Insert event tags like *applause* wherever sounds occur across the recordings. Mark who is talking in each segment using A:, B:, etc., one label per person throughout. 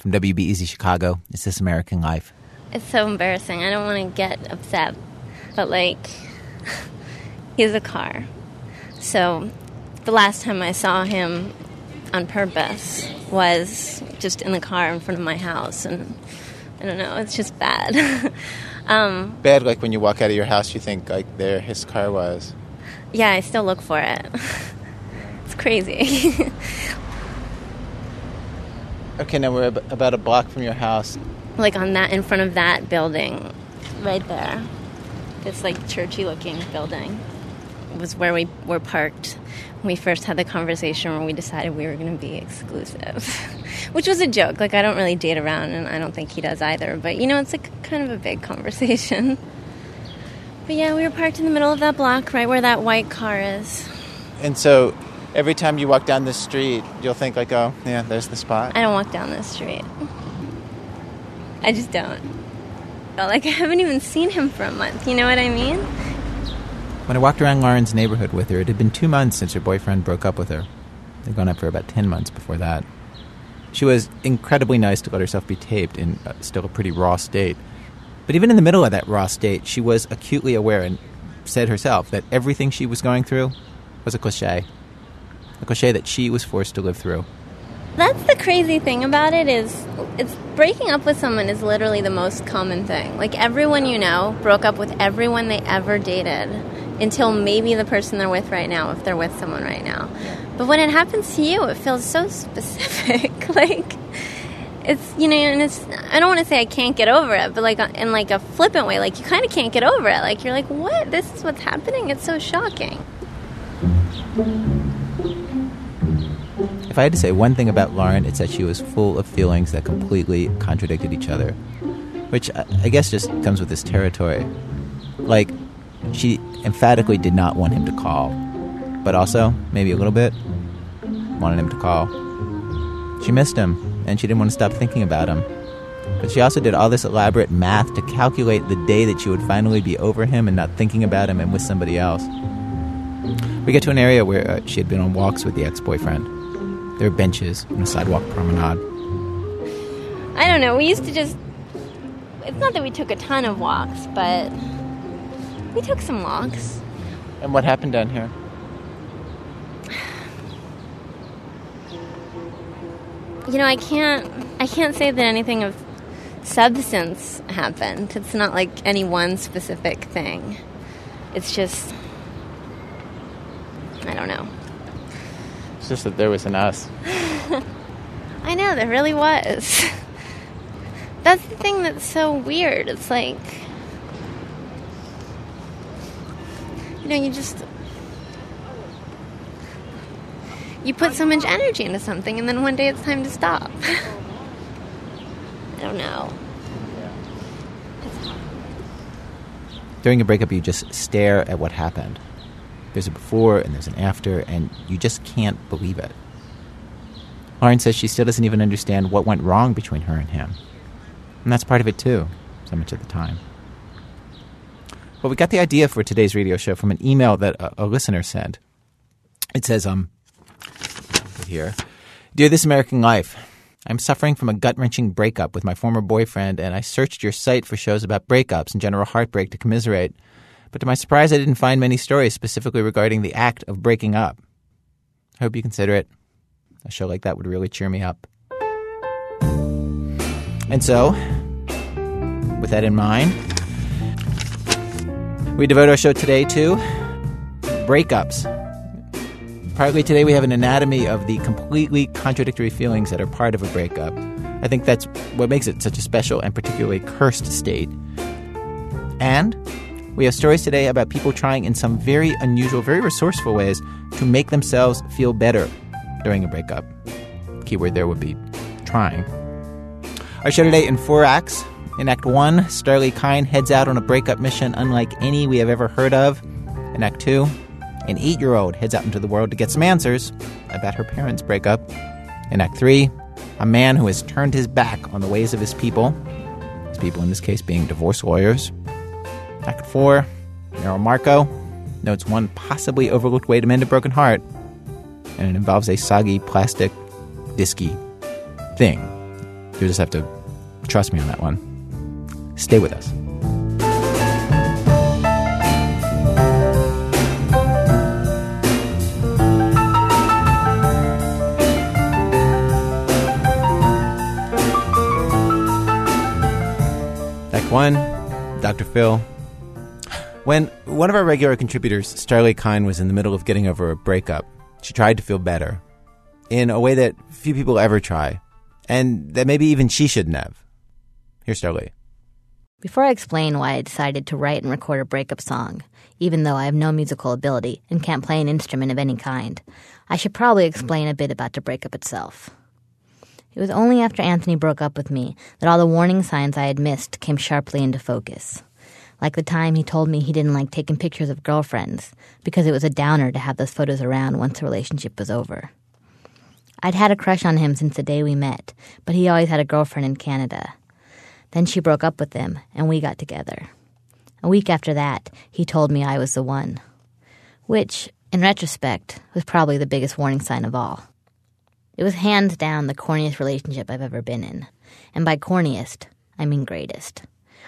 A: From WBEZ Chicago, it's This American Life.
B: It's so embarrassing. I don't want to get upset, but like, *laughs* he's a car. So the last time I saw him on purpose was just in the car in front of my house, and I don't know, it's just bad. *laughs* um,
C: Bad, like when you walk out of your house, you think like there his car was.
B: yeah, I still look for it. *laughs* it's crazy.
C: Okay, now we're ab- about a block from your house.
B: like on that, in front of that building, right there. This like churchy looking building was where we were parked when we first had the conversation where we decided we were going to be exclusive. *laughs* Which was a joke. Like, I don't really date around, and I don't think he does either. But, you know, it's like kind of a big conversation. *laughs* But yeah, we were parked in the middle of that block, right where that white car is.
C: And so every time you walk down the street, you'll think like, oh, yeah, there's the spot.
B: I don't walk down this street. I just don't. Like, *laughs* I haven't even seen him for a month. You know what I mean?
A: When I walked around Lauren's neighborhood with her, it had been two months since her boyfriend broke up with her. They'd gone up for about 10 months before that. She was incredibly nice to let herself be taped in uh, still a pretty raw state. But even in the middle of that raw state, she was acutely aware and said herself that everything she was going through was a cliche. Cliche that she was forced to live through.
B: That's the crazy thing about it is it's breaking up with someone is literally the most common thing. Like everyone you know broke up with everyone they ever dated until maybe the person they're with right now if they're with someone right now. But when it happens to you, it feels so *laughs* specific. *laughs* like it's you know and it's I don't want to say I can't get over it, but like uh, in like a flippant way, like you kind of can't get over it. Like you're like, "What? This is what's happening?" It's so shocking.
A: If I had to say one thing about Lauren, it's that she was full of feelings that completely contradicted each other. Which I I guess just comes with this territory. Like, she emphatically did not want him to call, but also, maybe a little bit, wanted him to call. She missed him, and she didn't want to stop thinking about him. But she also did all this elaborate math to calculate the day that she would finally be over him and not thinking about him and with somebody else. We get to an area where uh, she had been on walks with the ex boyfriend. There were benches and a sidewalk promenade.
B: I don't know. We used to just. It's not that we took a ton of walks, but we took some walks.
C: And what happened down here?
B: You know, I can't. I can't say that anything of substance happened. It's not like any one specific thing. It's just. I don't know.
C: It's just that there was an us. *laughs*
B: I know, there really was. That's the thing that's so weird. It's like. You know, you just. You put so much energy into something, and then one day it's time to stop. *laughs* I don't know.
A: During a breakup, you just stare at what happened. There's a before and there's an after, and you just can't believe it. Lauren says she still doesn't even understand what went wrong between her and him. And that's part of it, too, so much of the time. Well, we got the idea for today's radio show from an email that a, a listener sent. It says, um, here, Dear This American Life, I'm suffering from a gut wrenching breakup with my former boyfriend, and I searched your site for shows about breakups and general heartbreak to commiserate. But to my surprise, I didn't find many stories specifically regarding the act of breaking up. I hope you consider it. A show like that would really cheer me up. And so, with that in mind, we devote our show today to breakups. Partly today, we have an anatomy of the completely contradictory feelings that are part of a breakup. I think that's what makes it such a special and particularly cursed state. And we have stories today about people trying in some very unusual, very resourceful ways to make themselves feel better during a breakup. Keyword there would be trying. Our show today in four acts. In Act 1, Starlee Kine heads out on a breakup mission unlike any we have ever heard of. In Act 2, an eight year old heads out into the world to get some answers about her parents' breakup. In Act 3, a man who has turned his back on the ways of his people, his people in this case being divorce lawyers. Act 4, Merrill Markoe notes one possibly overlooked way to mend a broken heart, and it involves a soggy, plastic, disky thing. You'll just have to trust me on that one. Stay with us. Act one, Dr. Phil. When one of our regular contributors, Starlee Kine, was in the middle of getting over a breakup, she tried to feel better in a way that few people ever try, and that maybe even she shouldn't have. Here's Starlee.
D: Before I explain why I decided to write and record a breakup song, even though I have no musical ability and can't play an instrument of any kind, I should probably explain a bit about the breakup itself. It was only after Anthony broke up with me that all the warning signs I had missed came sharply into focus. Like the time he told me he didn't like taking pictures of girlfriends because it was a downer to have those photos around once the relationship was over. I'd had a crush on him since the day we met, but he always had a girlfriend in Canada. Then she broke up with him, and we got together. A week after that, he told me I was the one. Which, in retrospect, was probably the biggest warning sign of all. It was hands down the corniest relationship I've ever been in. And by corniest, I mean greatest.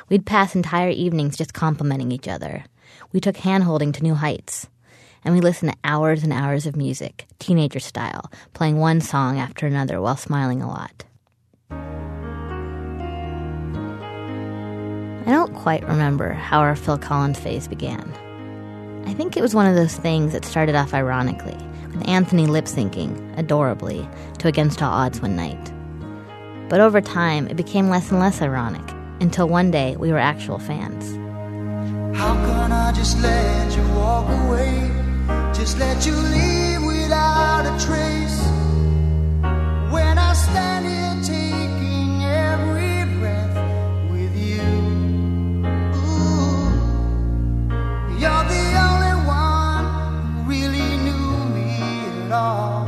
D: We'd pass entire evenings just complimenting each other. We took handholding to new heights. And we listened to hours and hours of music, teenager style, playing one song after another while smiling a lot. I don't quite remember how our Phil Collins phase began. I think it was one of those things that started off ironically, with Anthony lip syncing, adorably, to Against All Odds one night. But over time, it became less and less ironic, until one day we were actual fans.
E: How can I just let you walk away? Just let you leave without a trace. When I stand here taking every breath with you. Ooh, you're the only one who really knew me at all.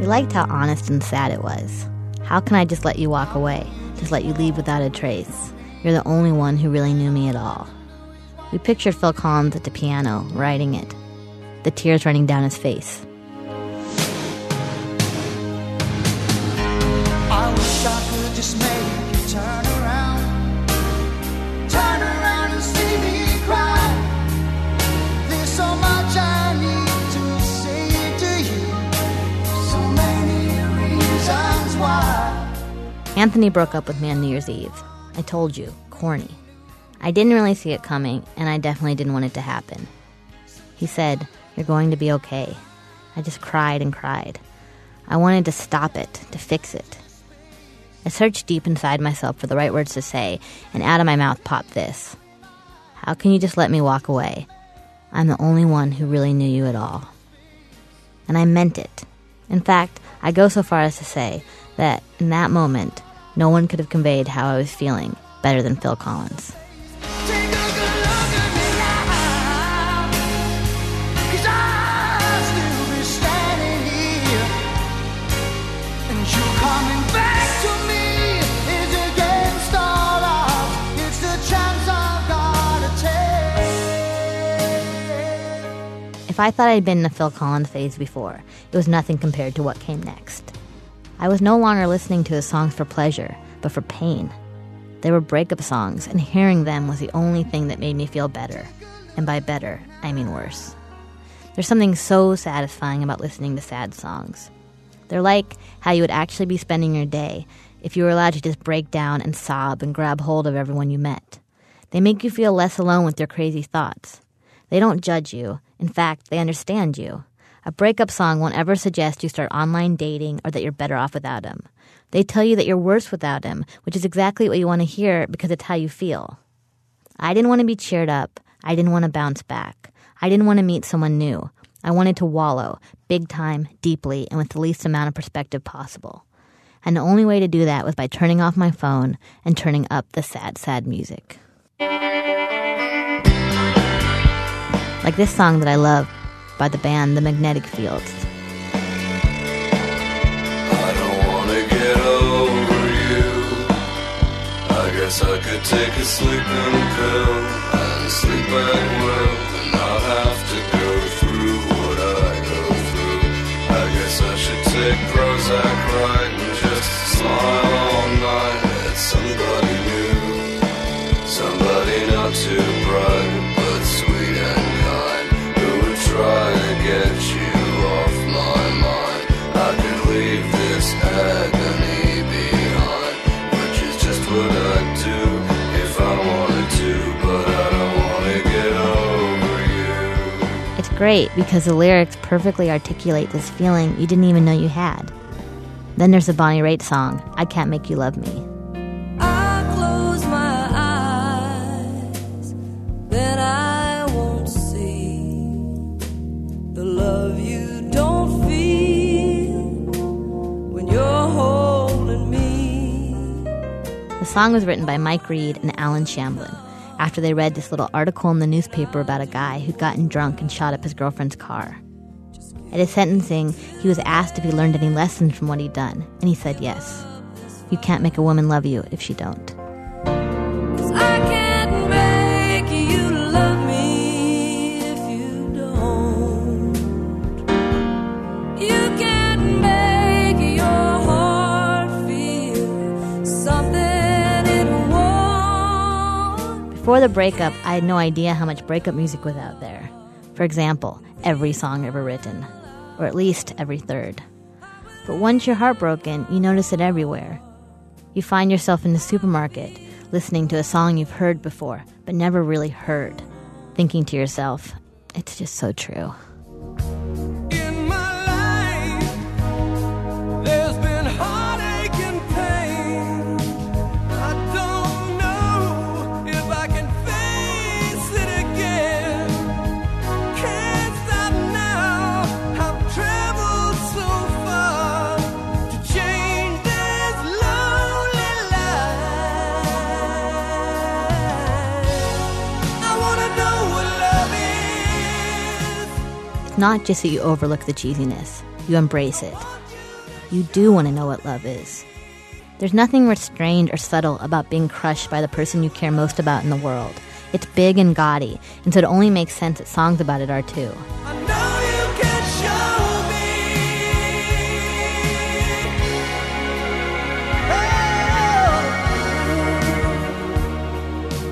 D: We liked how honest and sad it was. How can I just let you walk away? Just let you leave without a trace? You're the only one who really knew me at all. We pictured Phil Collins at the piano, writing it, the tears running down his face.
E: I wish I could just make you turn
D: Anthony broke up with me on New Year's Eve. I told you, corny. I didn't really see it coming, and I definitely didn't want it to happen. He said, You're going to be okay. I just cried and cried. I wanted to stop it, to fix it. I searched deep inside myself for the right words to say, and out of my mouth popped this How can you just let me walk away? I'm the only one who really knew you at all. And I meant it. In fact, I go so far as to say that in that moment, no one could have conveyed how I was feeling better than Phil Collins.
E: A.
D: If I thought I'd been in the Phil Collins phase before, it was nothing compared to what came next. I was no longer listening to his songs for pleasure, but for pain. They were breakup songs, and hearing them was the only thing that made me feel better. And by better, I mean worse. There's something so satisfying about listening to sad songs. They're like how you would actually be spending your day if you were allowed to just break down and sob and grab hold of everyone you met. They make you feel less alone with your crazy thoughts. They don't judge you. In fact, they understand you. A breakup song won't ever suggest you start online dating or that you're better off without him. They tell you that you're worse without him, which is exactly what you want to hear because it's how you feel. I didn't want to be cheered up. I didn't want to bounce back. I didn't want to meet someone new. I wanted to wallow, big time, deeply, and with the least amount of perspective possible. And the only way to do that was by turning off my phone and turning up the sad, sad music. Like this song that I love by the band The Magnetic Fields.
F: I guess I could take a sleeping pill and sleep and not have to go through what I go through. I guess I should take Prozac right and just smile all night at somebody new, somebody not too bright.
D: Great because the lyrics perfectly articulate this feeling you didn't even know you had. Then there's the Bonnie Raitt song, I Can't Make You Love Me.
G: I close my eyes, then I won't see the love you don't feel when you're holding me.
D: The song was written by Mike Reid and Allen Shamblin after they read this little article in the newspaper about a guy who'd gotten drunk and shot up his girlfriend's car. At his sentencing, he was asked if he learned any lessons from what he'd done, and he said yes. You can't make a woman love you if she don't. Before the breakup, I had no idea how much breakup music was out there. For example, every song ever written, or at least every third. But once you're heartbroken, you notice it everywhere. You find yourself in the supermarket listening to a song you've heard before, but never really heard, thinking to yourself, it's just so true. Not just that you overlook the cheesiness, you embrace it. You do want to know what love is. There's nothing restrained or subtle about being crushed by the person you care most about in the world. It's big and gaudy, and so it only makes sense that songs about it are too.
E: I know you can show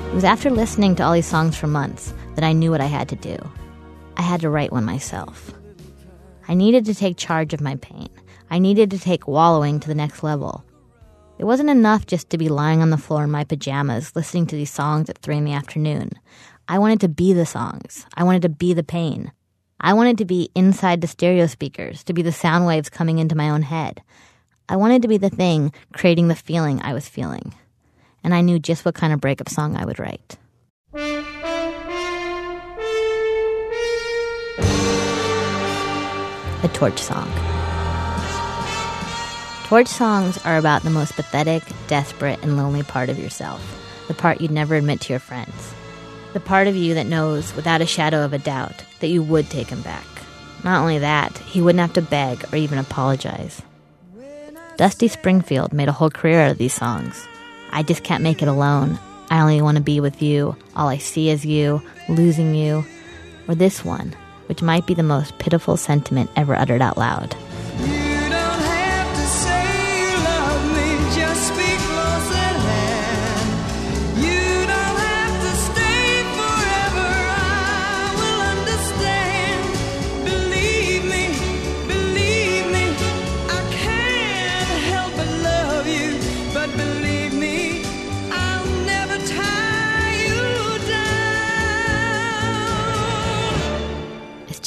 E: me.
D: It was after listening to all these songs for months that I knew what I had to do. I had to write one myself. I needed to take charge of my pain. I needed to take wallowing to the next level. It wasn't enough just to be lying on the floor in my pajamas listening to these songs at 3 in the afternoon. I wanted to be the songs. I wanted to be the pain. I wanted to be inside the stereo speakers, to be the sound waves coming into my own head. I wanted to be the thing creating the feeling I was feeling. And I knew just what kind of breakup song I would write. Torch song. Torch songs are about the most pathetic, desperate, and lonely part of yourself. The part you'd never admit to your friends. The part of you that knows, without a shadow of a doubt, that you would take him back. Not only that, he wouldn't have to beg or even apologize. Dusty Springfield made a whole career out of these songs. I just can't make it alone. I only want to be with you. All I see is you, losing you. Or this one, which might be the most pitiful sentiment ever uttered out loud.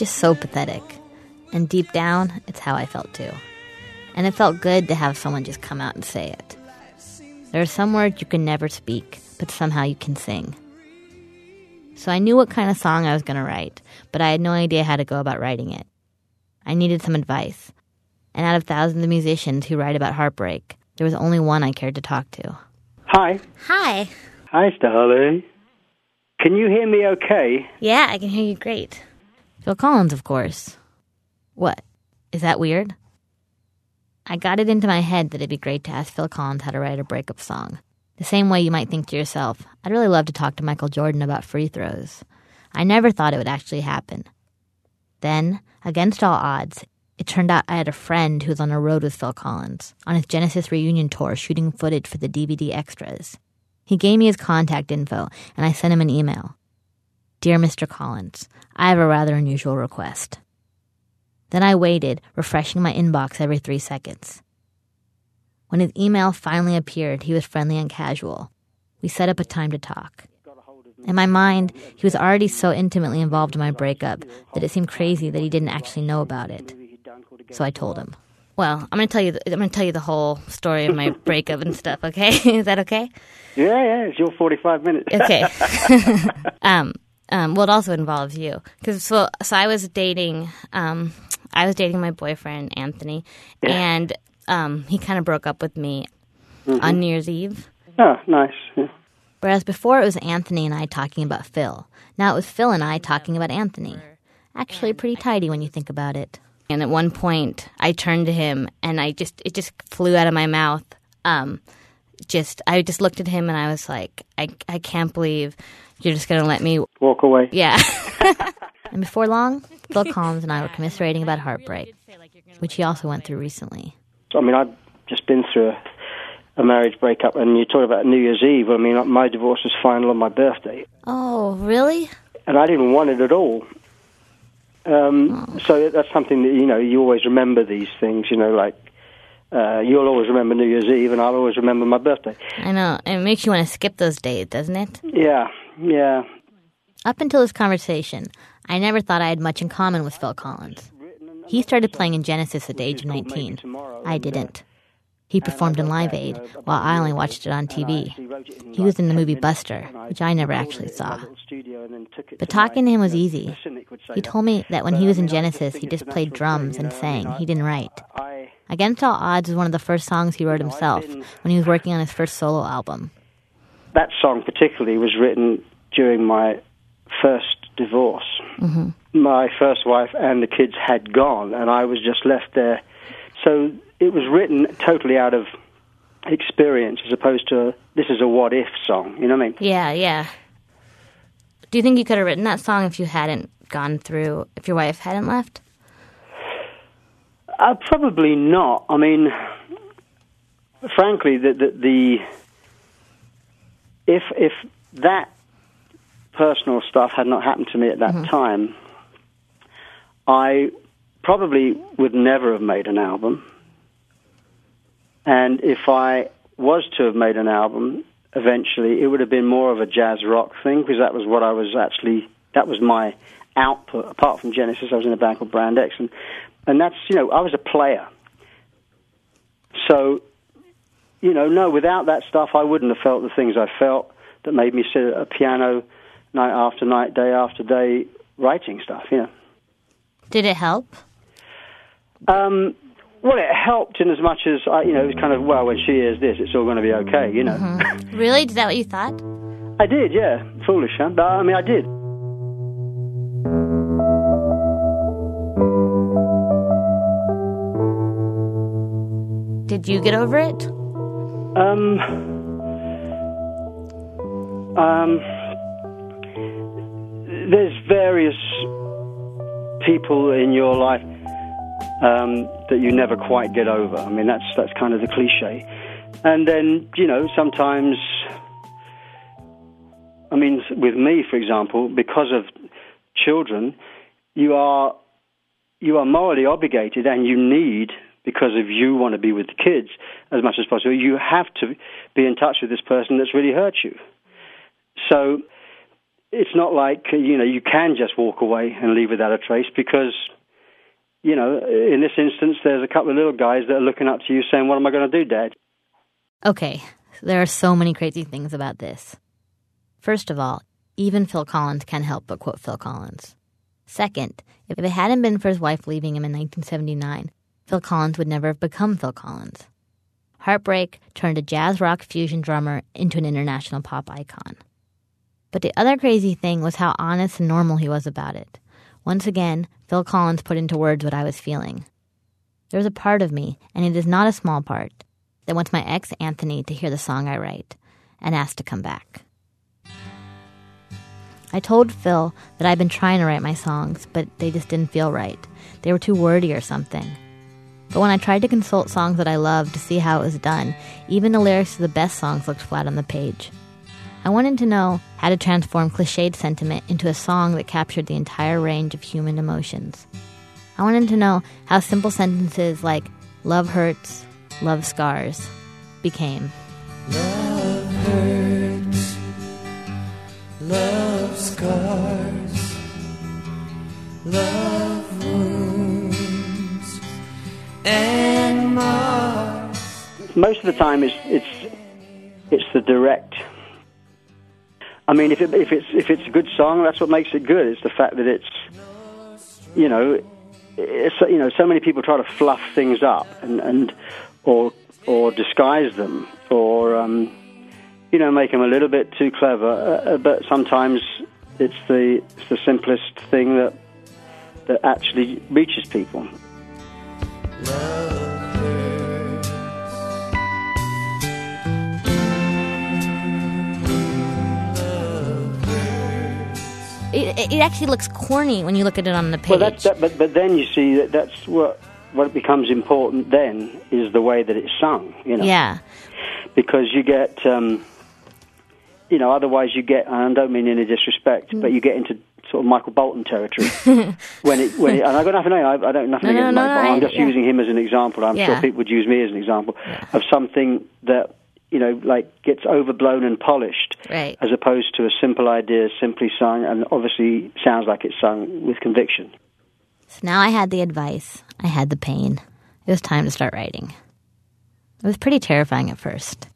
E: Just
D: so pathetic. And deep down, it's how I felt too. And it felt good to have someone just come out and say it. There are some words you can never speak, but somehow you can sing. So I knew what kind of song I was going to write, but I had no idea how to go about writing it. I needed some advice. And out of thousands of musicians who write about heartbreak, there was only one I cared to talk to.
H: Hi.
D: Hi.
H: Hi, Starlee. Can you hear me okay?
D: Yeah, I can hear you great. Phil Collins, of course. What? Is that weird? I got it into my head that it'd be great to ask Phil Collins how to write a breakup song. The same way you might think to yourself, I'd really love to talk to Michael Jordan about free throws. I never thought it would actually happen. Then, against all odds, it turned out I had a friend who was on a road with Phil Collins, on his Genesis reunion tour shooting footage for the DVD extras. He gave me his contact info, and I sent him an email. Dear Mr. Collins, I have a rather unusual request. Then I waited, refreshing my inbox every three seconds. When his email finally appeared, he was friendly and casual. We set up a time to talk. In my mind, he was already so intimately involved in my breakup that it seemed crazy that he didn't actually know about it. So I told him. Well, I'm gonna tell you. The, I'm gonna tell you the whole story of my *laughs* breakup and stuff. Okay, *laughs* is that okay?
H: Yeah, yeah, it's your 45 minutes.
D: Okay. *laughs* um, um, well, it also involves you because so so I was dating um, I was dating my boyfriend Anthony, and um, he kind of broke up with me on New Year's Eve.
H: Oh, nice. Yeah.
D: Whereas before it was Anthony and I talking about Phil. Now it was Phil and I talking about Anthony. Actually, pretty tidy when you think about it. And at one point, I turned to him and I just it just flew out of my mouth. Um, just I just looked at him and I was like, I I can't believe you're just gonna let me.
H: Walk away.
D: Yeah. *laughs* and before long, Phil *laughs* Collins and I were commiserating about heartbreak, which he also went through recently.
H: I mean, I've just been through a, a marriage breakup, and you talk about New Year's Eve. I mean, my divorce was final on my birthday,
D: Oh, really?
H: and I didn't want it at all. Um, So that's something that you know you always remember these things. You know, like uh, you'll always remember New Year's Eve, and I'll always remember my birthday.
D: I know. It makes you want to skip those days, doesn't it?
H: Yeah, yeah.
D: Up until this conversation, I never thought I had much in common with Phil Collins. He started playing in Genesis at the age of 19. I didn't. He performed in Live Aid, while I only watched it on TV. He was in the movie Buster, which I never actually saw. But talking to him was easy. He told me that when he was in Genesis, he just played drums and sang. He didn't write. Against All Odds was one of the first songs he wrote himself when he was working on his first solo album.
H: That song particularly was written during my first divorce. My first wife and the kids had gone, and I was just left there. So it was written totally out of experience, as opposed to this is a what if song. You know what I mean?
D: Yeah, yeah. Do you think you could have written that song if you hadn't gone through, if your wife hadn't left?
H: Uh, probably not. I mean, frankly, the, the, the if if that personal stuff had not happened to me at that mm-hmm. time, I probably would never have made an album. And if I was to have made an album, eventually, it would have been more of a jazz rock thing because that was what I was actually. That was my output. Apart from Genesis, I was in a band called Brand X, and and that's you know I was a player. So, you know, no, without that stuff, I wouldn't have felt the things I felt that made me sit at a piano night after night, day after day, writing stuff. Know.
D: Did it help?
H: Um, well, it helped in as much as I, you know, it was kind of well, when she hears this, it's all going to be okay. You know. *laughs*
D: Really? Is that what you thought?
H: I did, yeah. Foolish, huh? But, I mean, I did.
D: Did you get over it?
H: Um, um, there's various people in your life um, that you never quite get over. I mean, that's that's kind of the cliche. And then, you know, sometimes, I mean, with me, for example, because of children, you are you are morally obligated, and you need because of you want to be with the kids as much as possible. You have to be in touch with this person that's really hurt you. So it's not like uh, you know you can just walk away and leave without a trace because you know in this instance there's a couple of little guys that are looking up to you saying, "What am I going to do, Dad?"
D: Okay, there are so many crazy things about this. First of all, even Phil Collins can't help but quote Phil Collins. Second, if it hadn't been for his wife leaving him in 1979, Phil Collins would never have become Phil Collins. Heartbreak turned a jazz rock fusion drummer into an international pop icon. But the other crazy thing was how honest and normal he was about it. Once again, Phil Collins put into words what I was feeling. There's a part of me, and it is not a small part, that wants my ex Anthony to hear the song I write and ask to come back. I told Phil that I'd been trying to write my songs, but they just didn't feel right. They were too wordy or something. But when I tried to consult songs that I loved to see how it was done, even the lyrics to the best songs looked flat on the page. I wanted to know how to transform cliched sentiment into a song that captured the entire range of human emotions. I wanted to know how simple sentences like love hurts, love scars became.
F: Love hurts.
E: love scars, love wounds, and more.
H: most of the time it's it's it's the direct. I mean, if it, if it's if it's a good song, that's what makes it good. It's the fact that it's, you know, it's, you know, so many people try to fluff things up and and or or disguise them or um, you know make them a little bit too clever. Uh, uh, but sometimes it's the it's the simplest thing that that actually reaches people.
D: It, it- it actually looks corny when you look at it on the page.
H: Well, that's that, but but then you see that that's what what becomes important. Then is the way that it's sung. You know,
D: Yeah.
H: because you get, um, you know, otherwise you get, and I don't mean any disrespect,
D: Mm.
H: but you get into sort of Michael Bolton territory *laughs* when it when it, and I've got nothing. I, I don't nothing
D: No, no,
H: against
D: no,
H: Michael. Bolton.
D: I-
H: I'm just
D: yeah.
H: using him as an example. I'm
D: Yeah.
H: sure people would use me as an example of something that you know, like gets overblown and polished,
D: Right.
H: as opposed to a simple idea simply sung, and obviously sounds like it's sung with conviction.
D: So now I had the advice, I had the pain. It was time to start writing. It was pretty terrifying at first.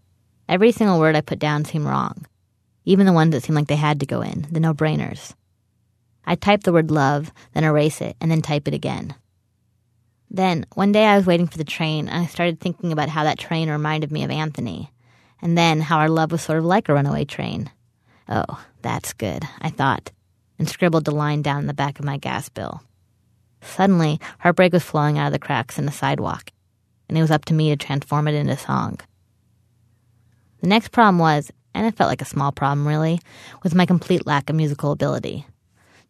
D: Every single word I put down seemed wrong, even the ones that seemed like they had to go in, the no brainers. I'd type the word love, then erase it, and then type it again. Then, one day I was waiting for the train, and I started thinking about how that train reminded me of Anthony, and then how our love was sort of like a runaway train. Oh, that's good, I thought, and scribbled the line down in the back of my gas bill. Suddenly, heartbreak was flowing out of the cracks in the sidewalk, and it was up to me to transform it into song. The next problem was, and it felt like a small problem really, was my complete lack of musical ability.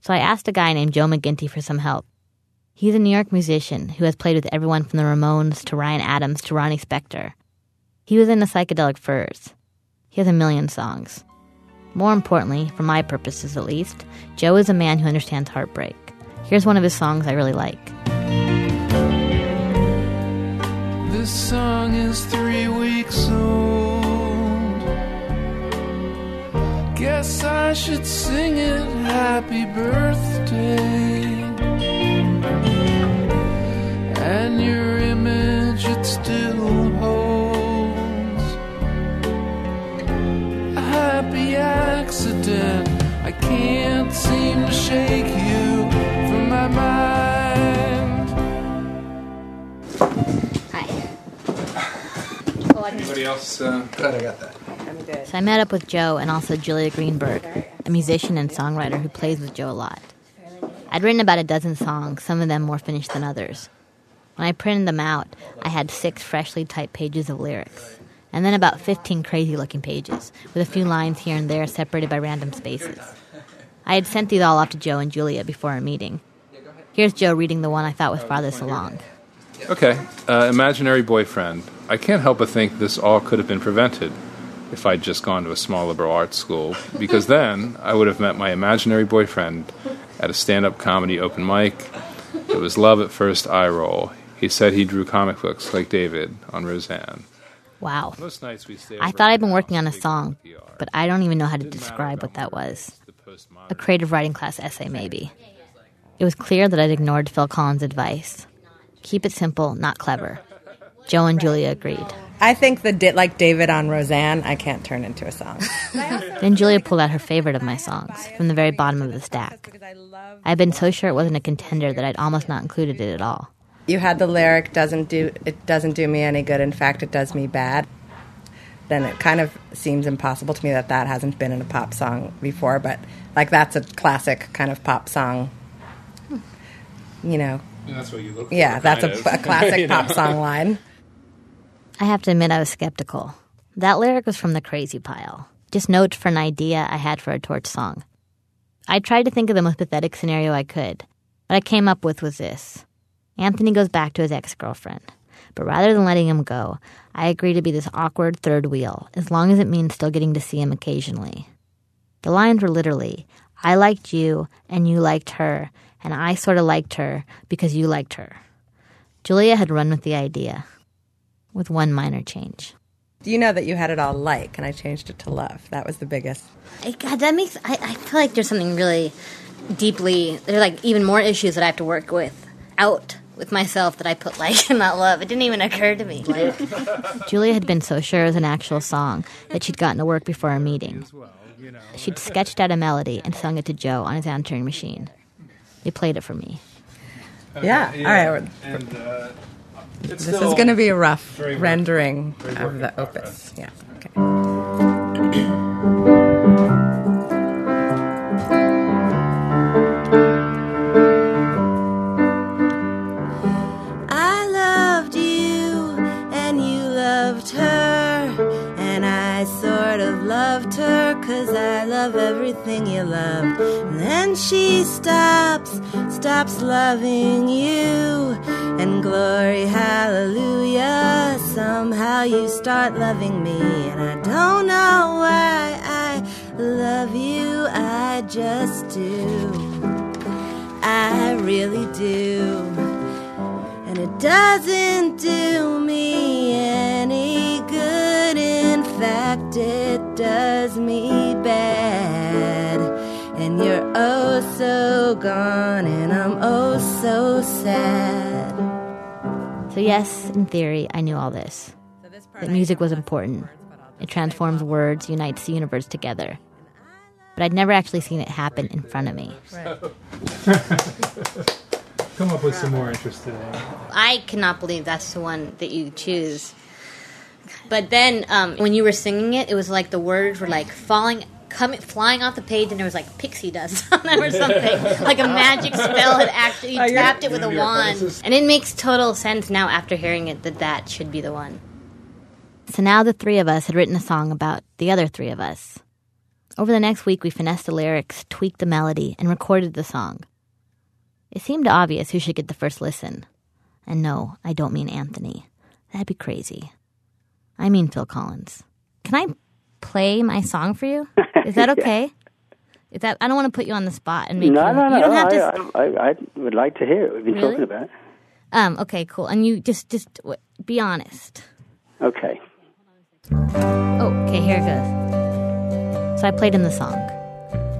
D: So I asked a guy named Joe McGinty for some help. He's a New York musician who has played with everyone from the Ramones to Ryan Adams to Ronnie Spector. He was in the Psychedelic Furs. He has a million songs. More importantly, for my purposes at least, Joe is a man who understands heartbreak. Here's one of his songs I really like.
E: This song is three weeks old. Guess I should sing it happy birthday. And your image it still accident. I can't seem to shake you from my mind.
I: Anybody else? Uh, glad I got that.
D: So I met up with Joe and also Julia Greenberg, a musician and songwriter who plays with Joe a lot. I'd written about a dozen songs, some of them more finished than others. When I printed them out, I had six freshly typed pages of lyrics, and then about 15 crazy looking pages, with a few lines here and there separated by random spaces. I had sent these all off to Joe and Julia before our meeting. Here's Joe reading the one I thought was farthest along.
I: Okay, uh, imaginary boyfriend. I can't help but think this all could have been prevented if I'd just gone to a small liberal arts school, because then I would have met my imaginary boyfriend at a stand up comedy open mic. It was love at first eye roll. He said he drew comic books like David on Roseanne.
D: Wow.
I: Most nights we stay
D: I thought I'd been working on a song, but I don't even know how to describe what that was. A creative writing class essay, maybe. It was clear that I'd ignored Phil Collins' advice. Keep it simple, not clever. Joe and Julia agreed.
J: I think the di- like David on Roseanne, I can't turn into a song. *laughs*
D: Then Julia pulled out her favorite of my songs from the very bottom of the stack. I'd been so sure it wasn't a contender that I'd almost not included it at all.
J: You had the lyric doesn't do it doesn't do me any good. In fact, it does me bad. Then it kind of seems impossible to me that that hasn't been in a pop song before. But like that's a classic kind of pop song. Hmm. You know,
I: That's what you look for.
J: yeah, that's a, a classic *laughs*
I: You know?
J: pop song line.
D: I have to admit I was skeptical. That lyric was from the crazy pile, just note for an idea I had for a torch song. I tried to think of the most pathetic scenario I could. What I came up with was this Anthony goes back to his ex girlfriend, but rather than letting him go, I agree to be this awkward third wheel, as long as it means still getting to see him occasionally. The lines were literally I liked you, and you liked her, and I sort of liked her because you liked her. Julia had run with the idea with one minor change.
J: Do you know that you had it all like, and I changed it to love. That was the biggest.
D: I, God, that makes. I, I feel like there's something really deeply. There's like even more issues that I have to work with out with myself that I put like *laughs* and not love. It didn't even occur to me. *laughs* Julia had been so sure it was an actual song that she'd gotten to work before our meeting. She'd sketched out a melody and sung it to Joe on his answering machine. He played it for me.
J: Yeah. All right.
I: And uh, it's
J: This is going to be a rough rendering of the
I: in progress.
J: opus. Yeah. Okay.
K: Cause I love everything you love. and then she stops stops loving you and glory hallelujah somehow you start loving me and I don't know why I love you I just do I really do and it doesn't do me any good. In fact, it does me so gone, and I'm oh so sad.
D: So, yes, in theory, I knew all this. That music was important. It transforms words, unites the universe together. But I'd never actually seen it happen in front of me. *laughs*
I: Come up with some more interesting.
D: I cannot believe that's the one that you choose. But then, um, when you were singing it, it was like the words were like falling, coming, flying off the page, and there was like pixie dust *laughs* on them or something, like a magic spell had actually
J: Oh, you're-
D: tapped it with a wand. And it makes total sense now after hearing it that that should be the one. So now the three of us had written a song about the other three of us. Over the next week, we finessed the lyrics, tweaked the melody, and recorded the song. It seemed obvious who should get the first listen. And no, I don't mean Anthony. That'd be crazy. I mean Phil Collins. Can I play my song for you? *laughs* Is that *laughs* okay? Is that I don't want to put you on the spot and make
H: No,
D: you.
H: no, no.
D: you don't
H: no
D: have
H: I,
D: to.
H: I, I, I would like to hear it. We've been
D: Really?
H: talking about it.
D: um. Okay. Cool. And you just just w- be honest.
H: Okay.
D: Oh. Okay. Here it goes. So I played him the song.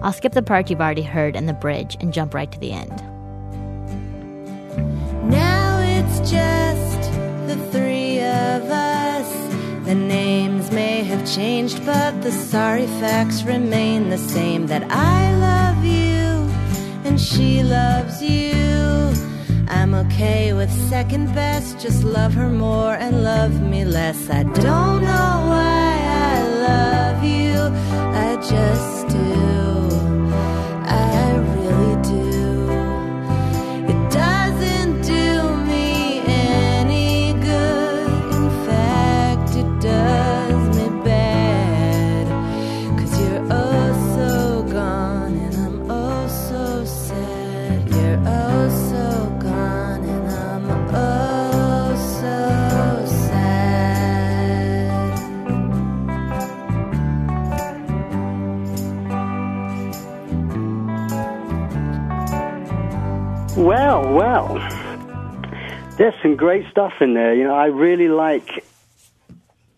D: I'll skip the part you've already heard and the bridge and jump right to the end.
K: Now it's just the three of us. Have changed, but the sorry facts remain the same that I love you and she loves you. I'm okay with second best, just love her more and love me less. I don't know why I love you, I just do.
H: Well. There's some great stuff in there. You know, I really like.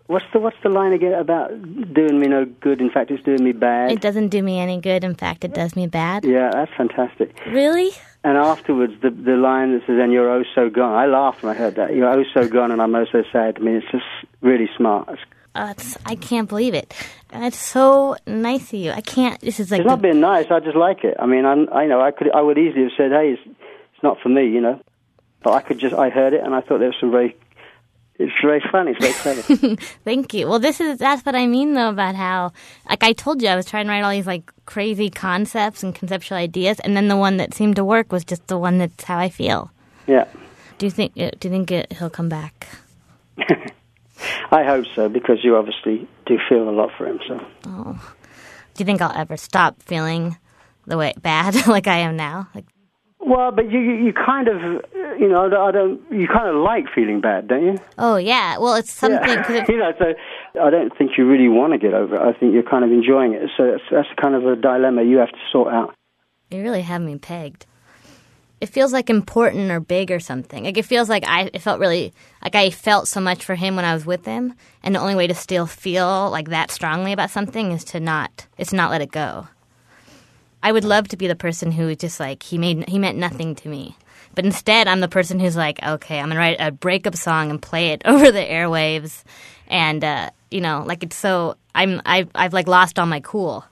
H: What's the What's the line again about doing me no good? In fact, it's doing me bad.
D: It doesn't do me any good. In fact, it does me bad.
H: yeah, that's fantastic.
D: Really?
H: And afterwards, the the line that says, "And you're oh so gone." I laughed when I heard that. You're oh so gone, and I'm oh so sad. I mean, it's just really smart. It's,
D: Uh, I can't believe it. It's so nice of you. I can't. This is like
H: it's not
D: the-
H: being nice. I just like it. I mean, I'm, I know I could I would easily have said, "Hey, it's, not for me," you know. But I could just I heard it, and I thought there was some very. It's very funny. It's very clever. *laughs*
D: Thank you. Well, this is that's what I mean though about how, like I told you, I was trying to write all these like crazy concepts and conceptual ideas, and then the one that seemed to work was just the one that's how I feel.
H: yeah.
D: Do you think? uh, Do you think it, he'll come back? *laughs*
H: I hope so because you obviously do feel a lot for him. So
D: Oh, do you think I'll ever stop feeling the way bad *laughs* like I am now? Like,
H: well, but you you kind of you know I don't you kind of like feeling bad, don't you?
D: oh yeah. Well, it's something. *laughs*
H: Yeah.
D: 'cause it,
H: you know, so I don't think you really want to get over it. I think you're kind of enjoying it. So that's, that's kind of a dilemma you have to sort out.
D: you really have me pegged. it feels like important or big or something. Like it feels like I it felt really like I felt so much for him when I was with him, and the only way to still feel like that strongly about something is to not is to not let it go. I would love to be the person who just like he made he meant nothing to me. But instead, I'm the person who's like, okay, I'm gonna write a breakup song and play it *laughs* over the airwaves, and uh, you know, like it's so I'm I've I've like lost all my cool.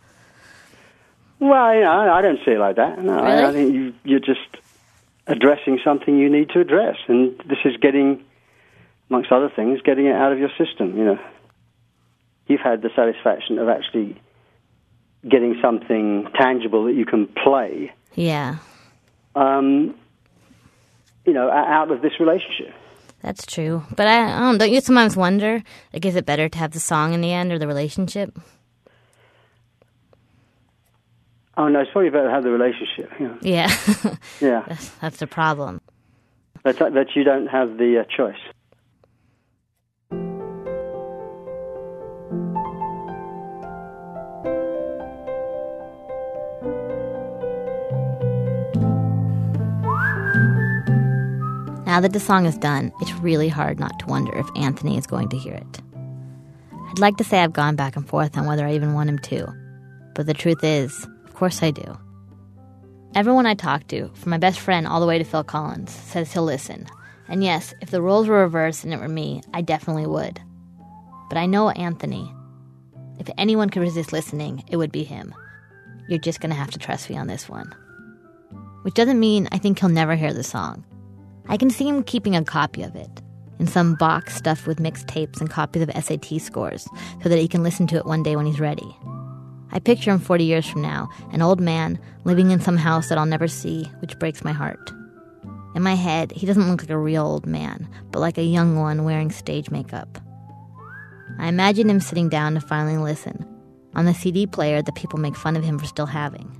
H: Well, you know, I don't see it like that. No, I, I think you, you're just addressing something you need to address, and this is getting, amongst other things, getting it out of your system. You know, you've had the satisfaction of actually getting something tangible that you can play.
D: Yeah,
H: Um, you know, out of this relationship.
D: that's true. But I, I don't. Don't you sometimes wonder, like, is it better to have the song in the end or the relationship?
H: Oh no, it's probably better to have the relationship. Know.
D: Yeah, *laughs*
H: Yeah,
D: that's, that's the problem.
H: that that you don't have the uh, choice.
D: Now that the song is done, it's really hard not to wonder if Anthony is going to hear it. I'd like to say I've gone back and forth on whether I even want him to, but the truth is, of course I do. Everyone I talk to, from my best friend all the way to Phil Collins, says he'll listen. And yes, if the roles were reversed and it were me, I definitely would. But I know Anthony. If anyone could resist listening, it would be him. You're just gonna have to trust me on this one. Which doesn't mean I think he'll never hear the song. I can see him keeping a copy of it in some box stuffed with mixed tapes and copies of SAT scores so that he can listen to it one day when he's ready. I picture him 40 years from now, an old man living in some house that I'll never see, which breaks my heart. In my head, he doesn't look like a real old man, but like a young one wearing stage makeup. I imagine him sitting down to finally listen on the CD player that people make fun of him for still having.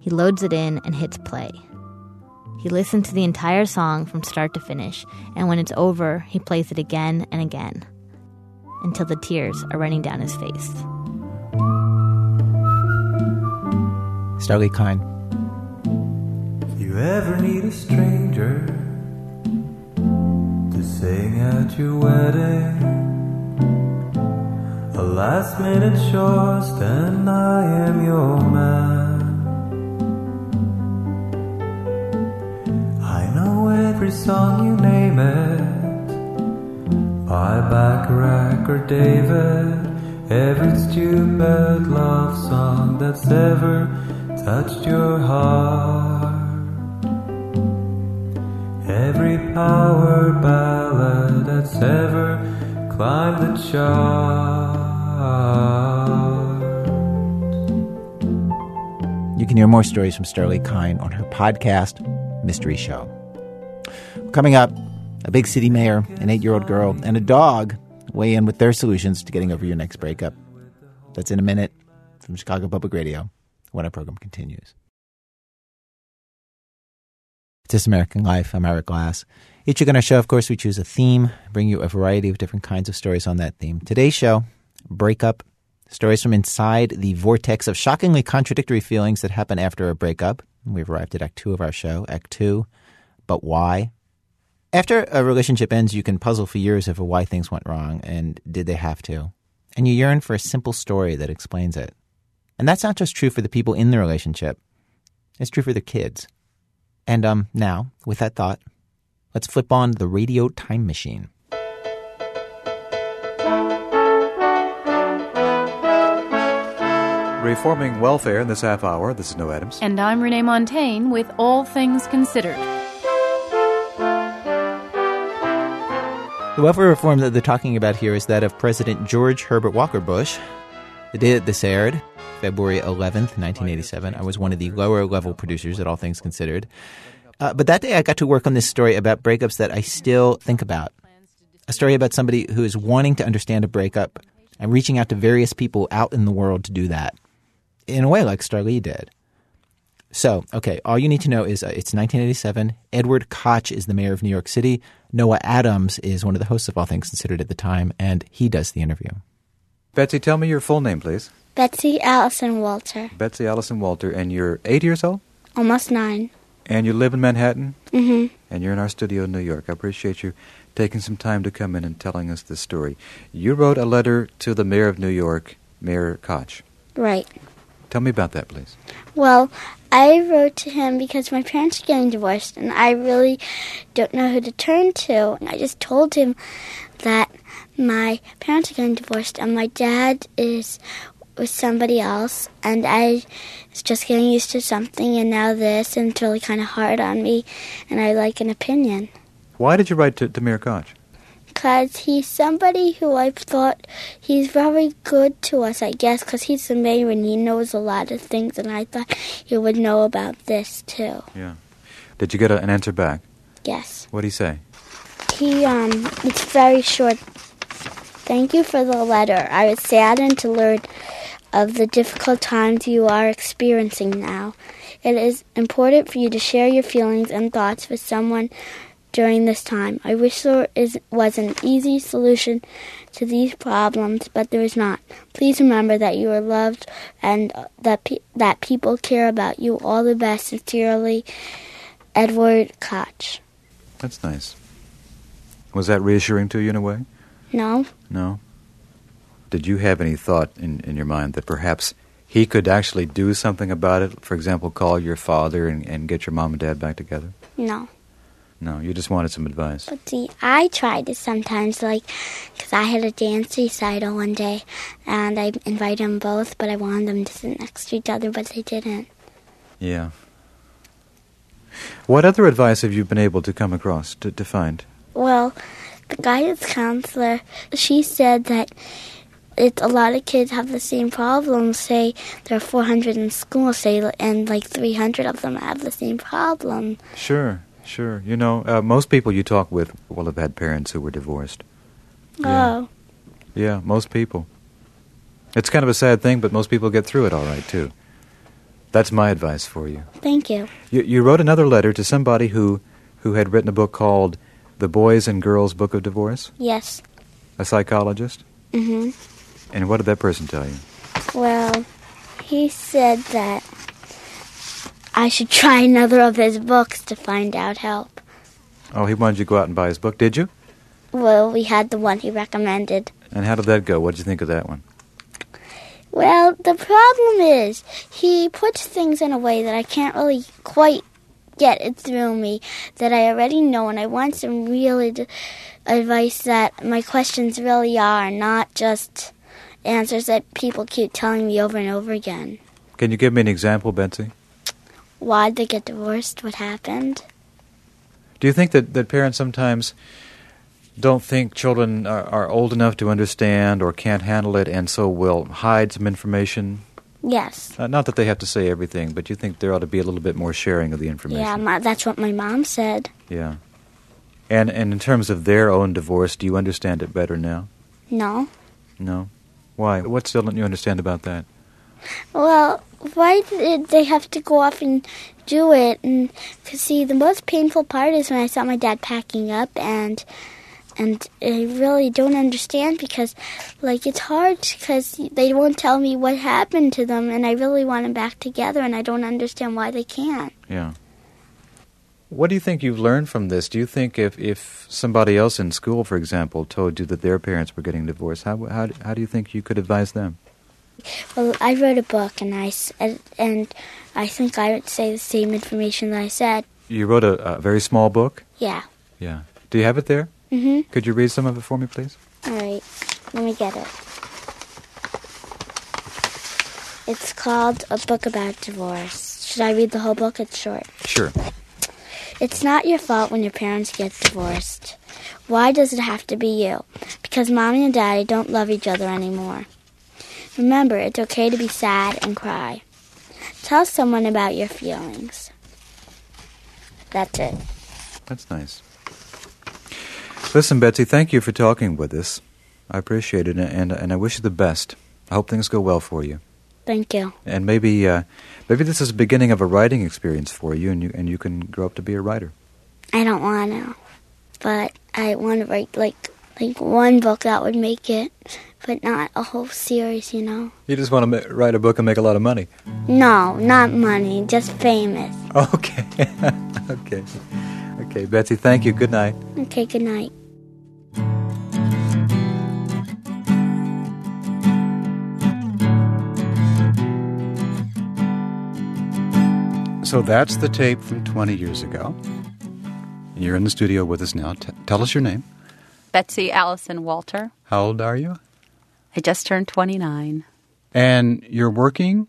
D: He loads it in and hits play. He listens to the entire song from start to finish, and when it's over, he plays it again and again until the tears are running down his face.
A: Starlee Kine.
L: If you ever need a stranger to sing at your wedding, a last minute shorst, and I am your man. Every song you name it by Bacharach or David. Every stupid love song that's ever touched your heart. Every power ballad that's ever climbed the chart.
A: You can hear more stories from Starlee Kine on her podcast, Mystery Show. Coming up, a big city mayor, an eight year old girl, and a dog weigh in with their solutions to getting over your next breakup. That's in a minute from Chicago Public Radio when our program continues. It's This American Life. I'm Ira Glass. Each week on our show, of course, we choose a theme, bring you a variety of different kinds of stories on that theme. Today's show, breakup, stories from inside the vortex of shockingly contradictory feelings that happen after a breakup. We've arrived at Act Two of our show, Act Two, but why? After a relationship ends, you can puzzle for years over why things went wrong and did they have to. And you yearn for a simple story that explains it. And that's not just true for the people in the relationship, it's true for their kids. And um, now, with that thought, let's flip on the radio time machine.
M: Reforming welfare in this half hour. This is Noah Adams.
N: And I'm Renee Montagne with All Things Considered.
A: The welfare reform that they're talking about here is that of President George Herbert Walker Bush. The day that this aired, February 11th, 1987, I was one of the lower level producers at All Things Considered. Uh, but that day I got to work on this story about breakups that I still think about. A story about somebody who is wanting to understand a breakup and reaching out to various people out in the world to do that. In a way, like Starlee did. So, okay, all you need to know is uh, it's 1987. Edward Koch is the mayor of New York City. Noah Adams is one of the hosts of All Things Considered at the time, and he does the interview.
M: Betsy, tell me your full name, please.
O: Betsy Allison Walter,
M: Betsy Allison Walter, and you're eight years old?
O: almost nine.
M: And you live in Manhattan?
O: Mm-hmm.
M: And you're in our studio in New York. I appreciate you taking some time to come in and telling us this story. You wrote a letter to the mayor of New York, Mayor Koch.
O: Right.
M: Tell me about that, please.
O: Well, I wrote to him because my parents are getting divorced and I really don't know who to turn to. And I just told him that my parents are getting divorced and my dad is with somebody else and I was just getting used to something and now this and it's really kind of hard on me and I like an opinion.
M: Why did you write to, Mayor Koch?
O: Because he's somebody who I've thought he's very good to us, I guess, because he's the mayor and he knows a lot of things, and I thought he would know about this too.
M: Yeah. Did you get a, an answer back?
O: Yes.
M: What did he say?
O: He, um, it's very short. Thank you for the letter. I was saddened to learn of the difficult times you are experiencing now. It is important for you to share your feelings and thoughts with someone during this time. I wish there is, was an easy solution to these problems, but there is not. Please remember that you are loved and that pe- that people care about you. All the best, sincerely, Edward Koch.
M: That's nice. Was that reassuring to you in a way?
O: No,
M: No? Did you have any thought in, in your mind that perhaps he could actually do something about it? For example, call your father and, and get your mom and dad back together?
O: no.
M: No, you just wanted some advice.
O: But see, I tried to sometimes, like, because I had a dance recital one day, and I invited them both, but I wanted them to sit next to each other, but they didn't.
M: Yeah. What other advice have you been able to come across, to, to find?
O: Well, the guidance counselor, she said that it's a lot of kids have the same problems. Say there are 400 in school, say, and like 300 of them have the same problem.
M: Sure, sure. You know, uh, most people you talk with will have had parents who were divorced. Yeah.
O: Oh,
M: Yeah, most people. It's kind of a sad thing, but most people get through it all right, too. That's my advice for you.
O: thank you.
M: You, you wrote another letter to somebody who, who had written a book called The Boys and Girls Book of Divorce,
O: Yes.
M: a psychologist.
O: Mm hmm
M: And what did that person tell you?
O: Well, he said that I should try another of his books to find out help.
M: Oh, he wanted you to go out and buy his book, did you?
O: Well, we had the one he recommended.
M: And how did that go? What did you think of that one?
O: Well, the problem is he puts things in a way that I can't really quite get it through me that I already know, and I want some real ad- advice that my questions really are, not just answers that people keep telling me over and over again.
M: Can you give me an example, Betsy?
O: Why'd they get divorced? What happened?
M: Do you think that, that parents sometimes don't think children are, are old enough to understand or can't handle it and so will hide some information?
O: Yes.
M: Uh, not that they have to say everything, but you think there ought to be a little bit more sharing of the information.
O: Yeah, my, that's what my mom said.
M: Yeah. And, and in terms of their own divorce, do you understand it better now?
O: No.
M: No? Why? What still don't you understand about that?
O: Well, why did they have to go off and do it? And cause see, the most painful part is when I saw my dad packing up, and and I really don't understand because, like, it's hard because they won't tell me what happened to them, and I really want them back together, and I don't understand why they can't.
M: Yeah. What do you think you've learned from this? Do you think if, if somebody else in school, for example, told you that their parents were getting divorced, how, how, how do you think you could advise them?
O: Well, I wrote a book, and I and, I think I would say the same information that I said.
M: You wrote a, a very small book?
O: Yeah.
M: Yeah. Do you have it there?
O: Mhm.
M: Could you read some of it for me, please?
O: All right, let me get it. It's called A Book About Divorce. Should I read the whole book? It's short.
M: Sure.
O: It's not your fault when your parents get divorced. Why does it have to be you? Because mommy and daddy don't love each other anymore. Remember, it's okay to be sad and cry. Tell someone about your feelings. That's it.
M: That's nice. Listen, Betsy, thank you for talking with us. I appreciate it, and, and I wish you the best. I hope things go well for you.
O: Thank you.
M: And maybe uh, maybe this is the beginning of a writing experience for you, and you and you can grow up to be a writer.
O: I don't want to, but I want to write like like one book that would make it, but not a whole series, you know.
M: You just want to ma- write a book and make a lot of money.
O: No, not money, just famous. *laughs*
M: Okay. *laughs* okay. Okay, Betsy, thank you. Good night.
O: Okay, good night.
P: So that's the tape from 20 years ago. You're in the studio with us now. T- tell us your name.
Q: Betsy Allison Walter.
P: How old are you?
Q: I just turned 29.
P: And you're working?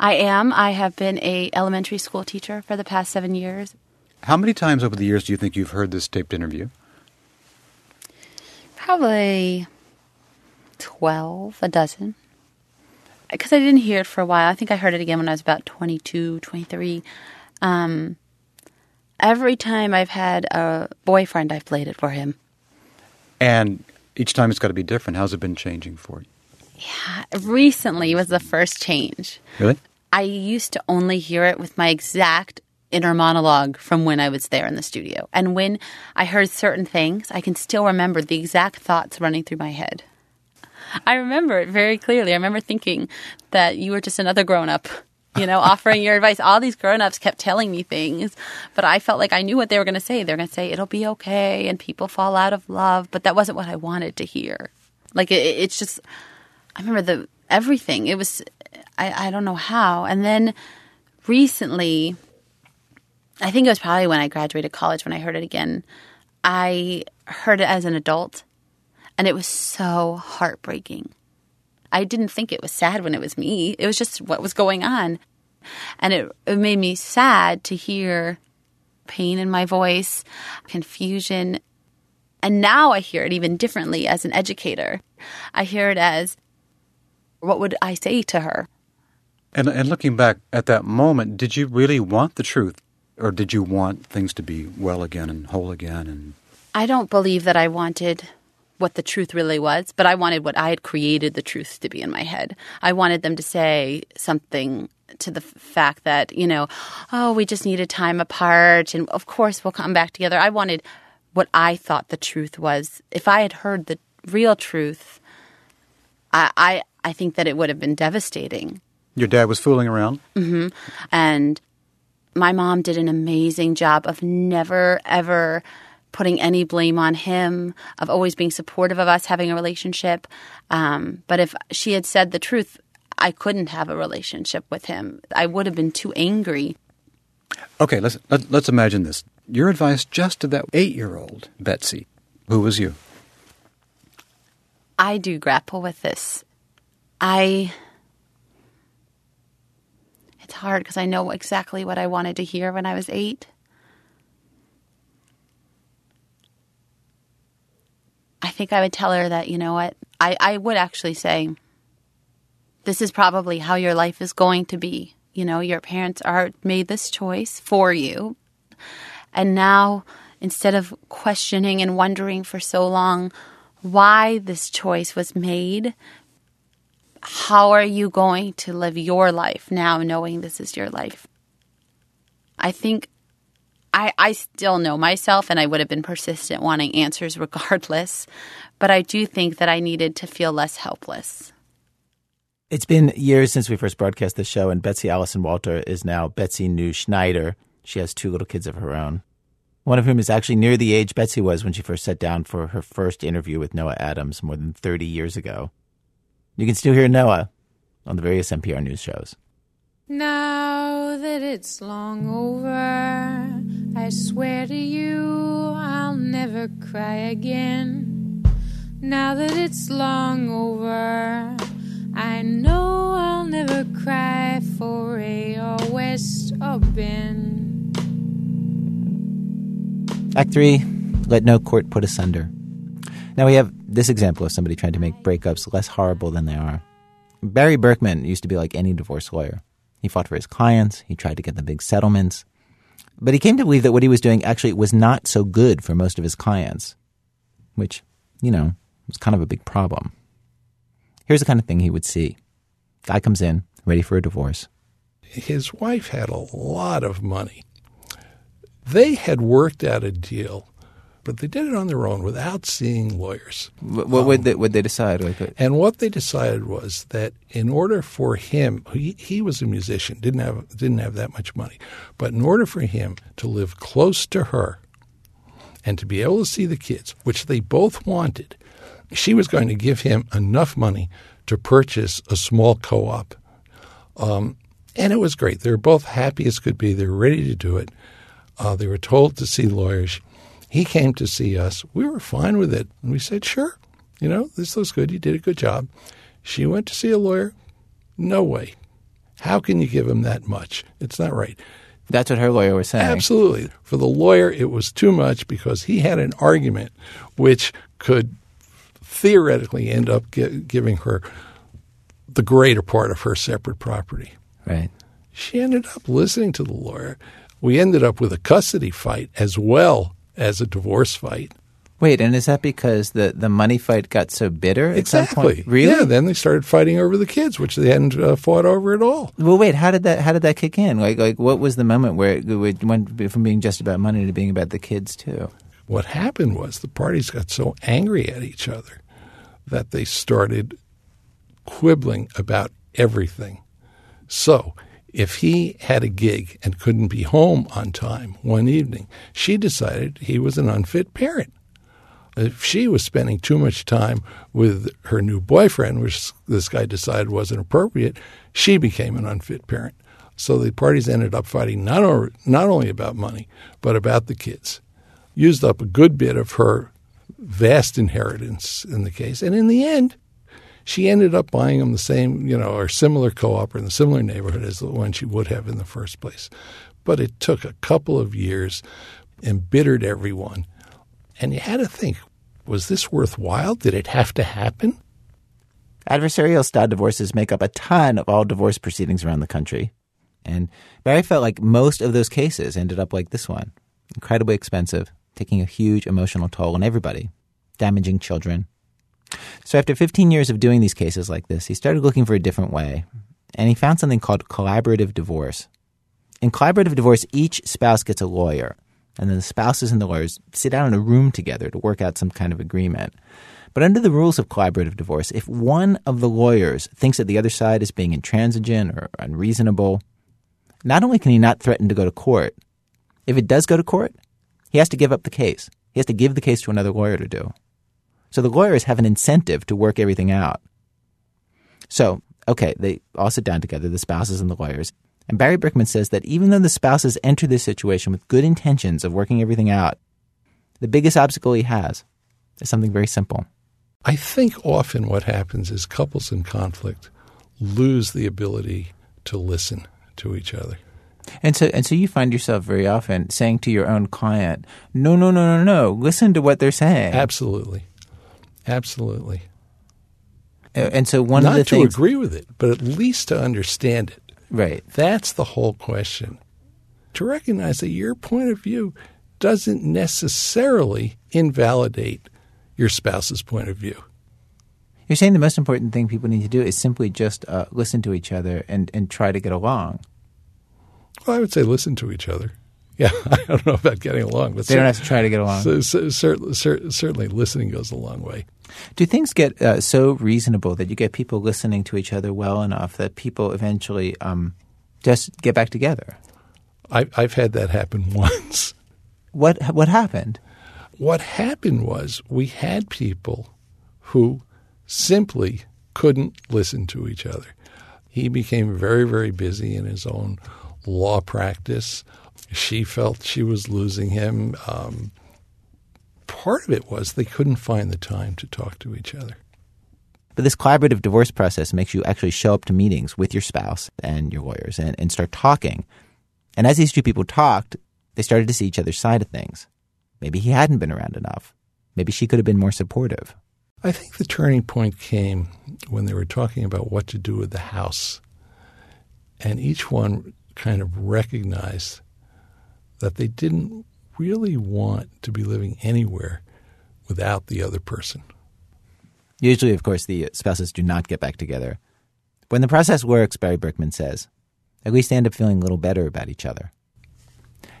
Q: I am. I have been a elementary school teacher for the past seven years.
P: How many times over the years do you think you've heard this taped interview?
Q: Probably 12, a dozen. Because I didn't hear it for a while. I think I heard it again when I was about 22, 23. Um, every time I've had a boyfriend, I've played it for him.
P: And each time it's got to be different. How's it been changing for you?
Q: Yeah, recently was the first change.
P: Really?
Q: I used to only hear it with my exact inner monologue from when I was there in the studio. And when I heard certain things, I can still remember the exact thoughts running through my head. I remember it very clearly. I remember thinking that you were just another grown up, you know, offering your advice. All these grown ups kept telling me things, but I felt like I knew what they were going to say. They're going to say, it'll be okay and people fall out of love, but that wasn't what I wanted to hear. Like, it, it's just, I remember the everything. It was, I, I don't know how. And then recently, I think it was probably when I graduated college when I heard it again. I heard it as an adult, and it was so heartbreaking. I didn't think it was sad when it was me. It was just what was going on. And it, it made me sad to hear pain in my voice, confusion. And now I hear it even differently as an educator. I hear it as, what would I say to her?
P: And, and looking back at that moment, did you really want the truth? Or did you want things to be well again and whole again? And
Q: I don't believe that I wanted what the truth really was, but I wanted what I had created the truth to be in my head. I wanted them to say something to the fact that, you know, oh, we just needed time apart and of course we'll come back together. I wanted what I thought the truth was. If I had heard the real truth, I I, I think that it would have been devastating.
P: your dad was fooling around?
Q: hmm And my mom did an amazing job of never, ever putting any blame on him, of always being supportive of us having a relationship. Um, but if she had said the truth, I couldn't have a relationship with him. I would have been too angry.
P: Okay, let's, let, let's imagine this. Your advice just to that eight year old Betsy, who was you?
Q: I do grapple with this. I. It's hard because I know exactly what I wanted to hear when I was eight. I think I would tell her that, you know what? I, I would actually say, this is probably how your life is going to be. You know, your parents are made this choice for you. And now, instead of questioning and wondering for so long why this choice was made, how are you going to live your life now knowing this is your life? I think I, I still know myself and I would have been persistent wanting answers *laughs* regardless, but I do think that I needed to feel less helpless.
A: It's been years since we first broadcast the show, and Betsy Allison Walter is now Betsy New Schneider. She has two little kids of her own, one of whom is actually near the age Betsy was when she first sat down for her first interview with Noah Adams more than 30 years ago. You can still hear Noah on the various NPR news shows.
G: Now that it's long over, I swear to you I'll never cry again. Now that it's long over, I know I'll never cry for a or West or Ben.
A: Act three, let no court put asunder. Now we have this example of somebody trying to make breakups less horrible than they are. Barry Berkman used to be like any divorce lawyer. He fought for his clients, he tried to get them big settlements. But he came to believe that what he was doing actually was not so good for most of his clients, which, you know, was kind of a big problem. Here's the kind of thing he would see guy comes in, ready for a divorce.
R: his wife had a lot of money. They had worked out a deal but they did it on their own without seeing lawyers.
A: What, what would they, would they decide? Like, uh,
R: And what they decided was that in order for him, he, he was a musician, didn't have didn't have that much money, but in order for him to live close to her and to be able to see the kids, which they both wanted, she was going to give him enough money to purchase a small co-op. Um, and it was great. They were both happy as could be. They were ready to do it. Uh, they were told to see lawyers. He came to see us. We were fine with it. And we said, sure, you know, this looks good. You did a good job. She went to see a lawyer. No way. How can you give him that much? It's not right.
A: That's what her lawyer was saying.
R: Absolutely. For the lawyer, it was too much because he had an argument which could theoretically end up gi- giving her the greater part of her separate property.
A: Right.
R: She ended up listening to the lawyer. We ended up with a custody fight as well as a divorce fight.
A: Wait, and is that because the, the money fight got so bitter at some
R: Exactly.
A: point? Really?
R: Yeah. Then they started fighting over the kids, which they hadn't uh, fought over at all.
A: Well, wait. How did that? How did that kick in? Like, like, what was the moment where it went from being just about money to being about the kids too?
R: What happened was the parties got so angry at each other that they started quibbling about everything. So, if he had a gig and couldn't be home on time one evening, she decided he was an unfit parent. If she was spending too much time with her new boyfriend, which this guy decided wasn't appropriate, she became an unfit parent. So the parties ended up fighting not, not only about money, but about the kids. Used up a good bit of her vast inheritance in the case. And in the end, she ended up buying them the same, you know, or similar co-op or in the similar neighborhood as the one she would have in the first place. But it took a couple of years, embittered everyone. And you had to think, was this worthwhile? Did it have to happen?
A: Adversarial style divorces make up a ton of all divorce proceedings around the country. And Barry felt like most of those cases ended up like this one incredibly expensive, taking a huge emotional toll on everybody, damaging children. So, after 15 years of doing these cases like this, he started looking for a different way. And he found something called collaborative divorce. In collaborative divorce, each spouse gets a lawyer, and then the spouses and the lawyers sit down in a room together to work out some kind of agreement. But under the rules of collaborative divorce, if one of the lawyers thinks that the other side is being intransigent or unreasonable, not only can he not threaten to go to court, if it does go to court, he has to give up the case. He has to give the case to another lawyer to do. So the lawyers have an incentive to work everything out. So, okay, they all sit down together, the spouses and the lawyers. And Barry Berkman says that even though the spouses enter this situation with good intentions of working everything out, the biggest obstacle he has is something very simple.
R: I think often what happens is couples in conflict lose the ability to listen to each other.
A: And so, and so you find yourself very often saying to your own client, no, no, no, no, no, listen to what they're saying.
R: Absolutely. Absolutely.
A: And so one
R: Not
A: of the
R: not
A: to
R: agree with it, but at least to understand it.
A: right?
R: That's the whole question. To recognize that your point of view doesn't necessarily invalidate your spouse's point of view.
A: You're saying the most important thing people need to do is simply just uh, listen to each other and, and try to get along.
R: Well, I would say listen to each other. *laughs* Yeah, I don't know about getting along, but
A: They don't have to try to get along.
R: So, so, cer- cer- certainly, listening goes a long way.
A: Do things get uh, so reasonable that you get people listening to each other well enough that people eventually um, just get back together?
R: I, I've had that happen *laughs* once.
A: What what happened?
R: What happened was we had people who simply couldn't listen to each other. He became very, very busy in his own law practice. She felt she was losing him. Um, part of it was they couldn't find the time to talk to each other.
A: But this collaborative divorce process makes you actually show up to meetings with your spouse and your lawyers and, and start talking. And as these two people talked, they started to see each other's side of things. Maybe he hadn't been around enough. Maybe she could have been more supportive.
R: I think the turning point came when they were talking about what to do with the house. And each one kind of recognized that they didn't really want to be living anywhere without the other person.
A: Usually, of course, the spouses do not get back together. When the process works, Barry Berkman says, at least they end up feeling a little better about each other.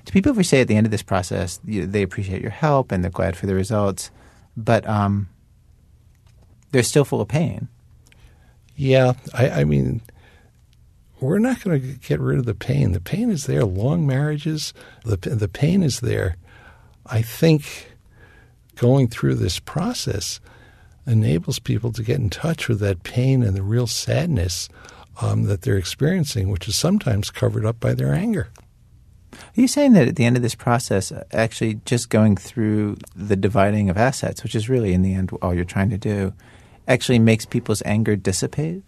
A: Do people ever say at the end of this process they appreciate your help and they're glad for the results, but um, they're still full of pain?
R: Yeah, I, I mean, we're not going to get rid of the pain. The pain is there. Long marriages, the the pain is there. I think going through this process enables people to get in touch with that pain and the real sadness um, that they're experiencing, which is sometimes covered up by their anger.
A: Are you saying that at the end of this process, actually just going through the dividing of assets, which is really in the end all you're trying to do, actually makes people's anger dissipate?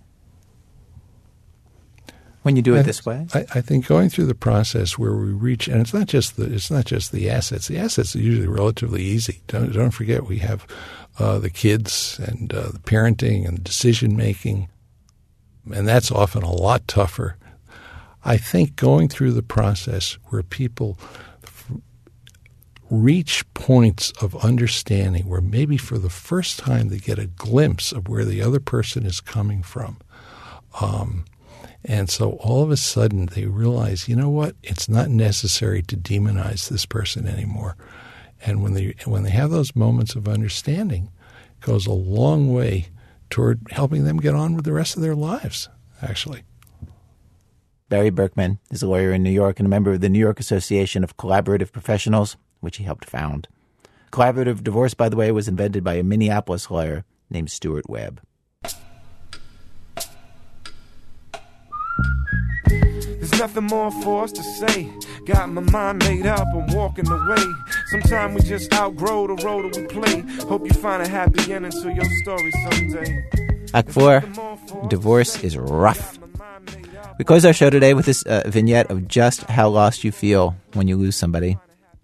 A: When you do it
R: I-
A: this way?
R: I, I think going through the process where we reach, and it's not just the it's not just the assets. The assets are usually relatively easy. Don't don't forget we have uh, the kids and uh, the parenting and decision making, and that's often a lot tougher. I think going through the process where people reach points of understanding, where maybe for the first time they get a glimpse of where the other person is coming from. Um, and so all of a sudden they realize, you know what? It's not necessary to demonize this person anymore. And when they when they have those moments of understanding, it goes a long way toward helping them get on with the rest of their lives, actually.
A: Barry Berkman is a lawyer in New York and a member of the New York Association of Collaborative Professionals, which he helped found. Collaborative divorce, by the way, was invented by a Minneapolis lawyer named Stuart Webb.
S: Nothing more for us to say. Got my mind made up, I'm walking away. Sometimes we just outgrow the role that we play. Hope you find a happy ending to your story someday.
A: Act 4 Divorce is rough. We close our show today with this uh, vignette of just how lost you feel when you lose somebody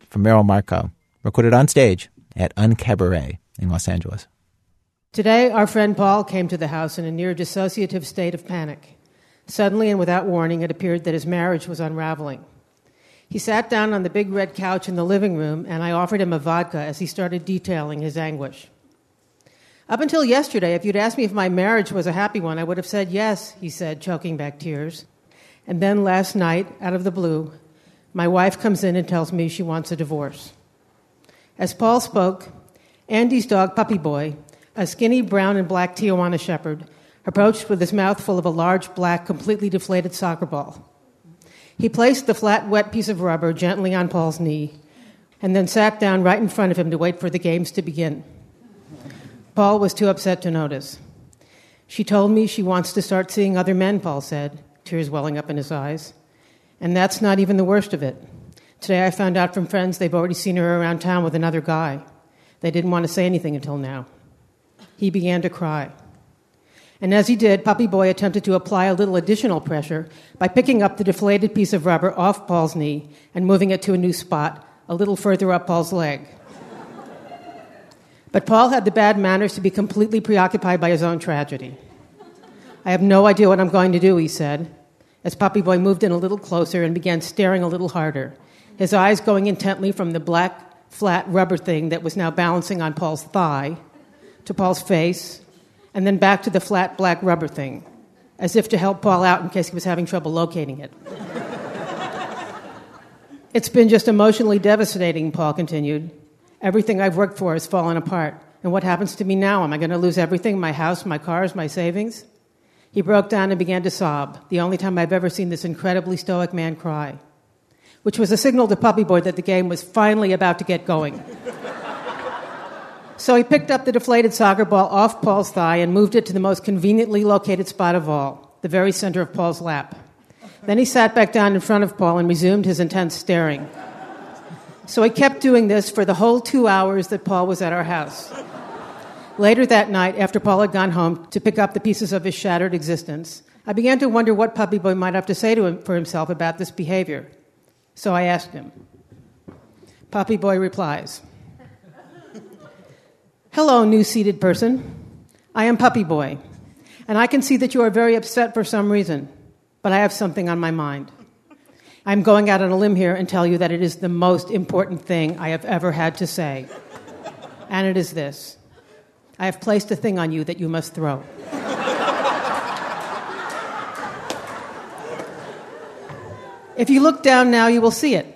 A: from Merrill Markoe, recorded on stage at Uncabaret in Los Angeles.
T: Today, our friend Paul came to the house in a near dissociative state of panic. Suddenly and without warning, it appeared that his marriage was unraveling. He sat down on the big red couch in the living room, and I offered him a vodka as he started detailing his anguish. Up until yesterday, if you'd asked me if my marriage was a happy one, I would have said yes, he said, choking back tears. And then last night, out of the blue, my wife comes in and tells me she wants a divorce. As Paul spoke, Andy's dog, Puppy Boy, a skinny brown and black Tijuana shepherd, approached with his mouth full of a large, black, completely deflated soccer ball. He placed the flat, wet piece of rubber gently on Paul's knee and then sat down right in front of him to wait for the games to begin. Paul was too upset to notice. She told me she wants to start seeing other men, Paul said, tears welling up in his eyes. And that's not even the worst of it. Today I found out from friends they've already seen her around town with another guy. They didn't want to say anything until now. He began to cry. And as he did, Puppy Boy attempted to apply a little additional pressure by picking up the deflated piece of rubber off Paul's knee and moving it to a new spot, a little further up Paul's leg. But Paul had the bad manners to be completely preoccupied by his own tragedy. I have no idea what I'm going to do, he said, as Puppy Boy moved in a little closer and began staring a little harder, his eyes going intently from the black, flat rubber thing that was now balancing on Paul's thigh to Paul's face, and then back to the flat black rubber thing, as if to help Paul out in case he was having trouble locating it. it's been just emotionally devastating, Paul continued. Everything I've worked for has fallen apart. And what happens to me now? Am I going to lose everything my house, my cars, my savings? He broke down and began to sob, the only time I've ever seen this incredibly stoic man cry, which was a signal to Puppy Boy that the game was finally about to get going. So he picked up the deflated soccer ball off Paul's thigh and moved it to the most conveniently located spot of all, the very center of Paul's lap. Then he sat back down in front of Paul and resumed his intense staring. So he kept doing this for the whole two hours that Paul was at our house. Later that night, after Paul had gone home to pick up the pieces of his shattered existence, I began to wonder what Puppy Boy might have to say to him for himself about this behavior. So I asked him. Puppy Boy replies Hello, new seated person. I am Puppy Boy, and I can see that you are very upset for some reason, but I have something on my mind. I'm going out on a limb here and tell you that it is the most important thing I have ever had to say. And it is this I have placed a thing on you that you must throw. If you look down now, you will see it.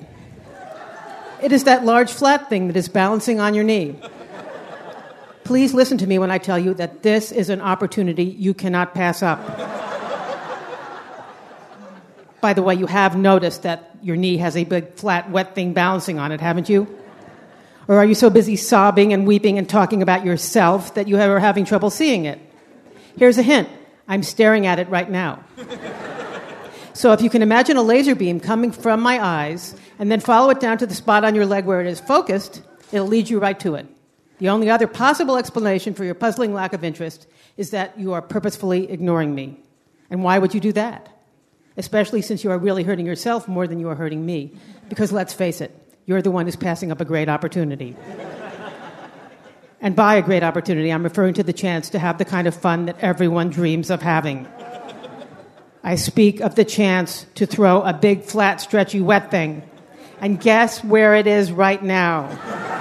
T: It is that large flat thing that is balancing on your knee. Please listen to me when I tell you that this is an opportunity you cannot pass up. By the way, you have noticed that your knee has a big, flat, wet thing balancing on it, haven't you? Or are you so busy sobbing and weeping and talking about yourself that you are having trouble seeing it? Here's a hint I'm staring at it right now. So if you can imagine a laser beam coming from my eyes and then follow it down to the spot on your leg where it is focused, it'll lead you right to it. The only other possible explanation for your puzzling lack of interest is that you are purposefully ignoring me. And why would you do that? Especially since you are really hurting yourself more than you are hurting me. Because let's face it, you're the one who's passing up a great opportunity. and by a great opportunity, I'm referring to the chance to have the kind of fun that everyone dreams of having. I speak of the chance to throw a big, flat, stretchy, wet thing. And guess where it is right now?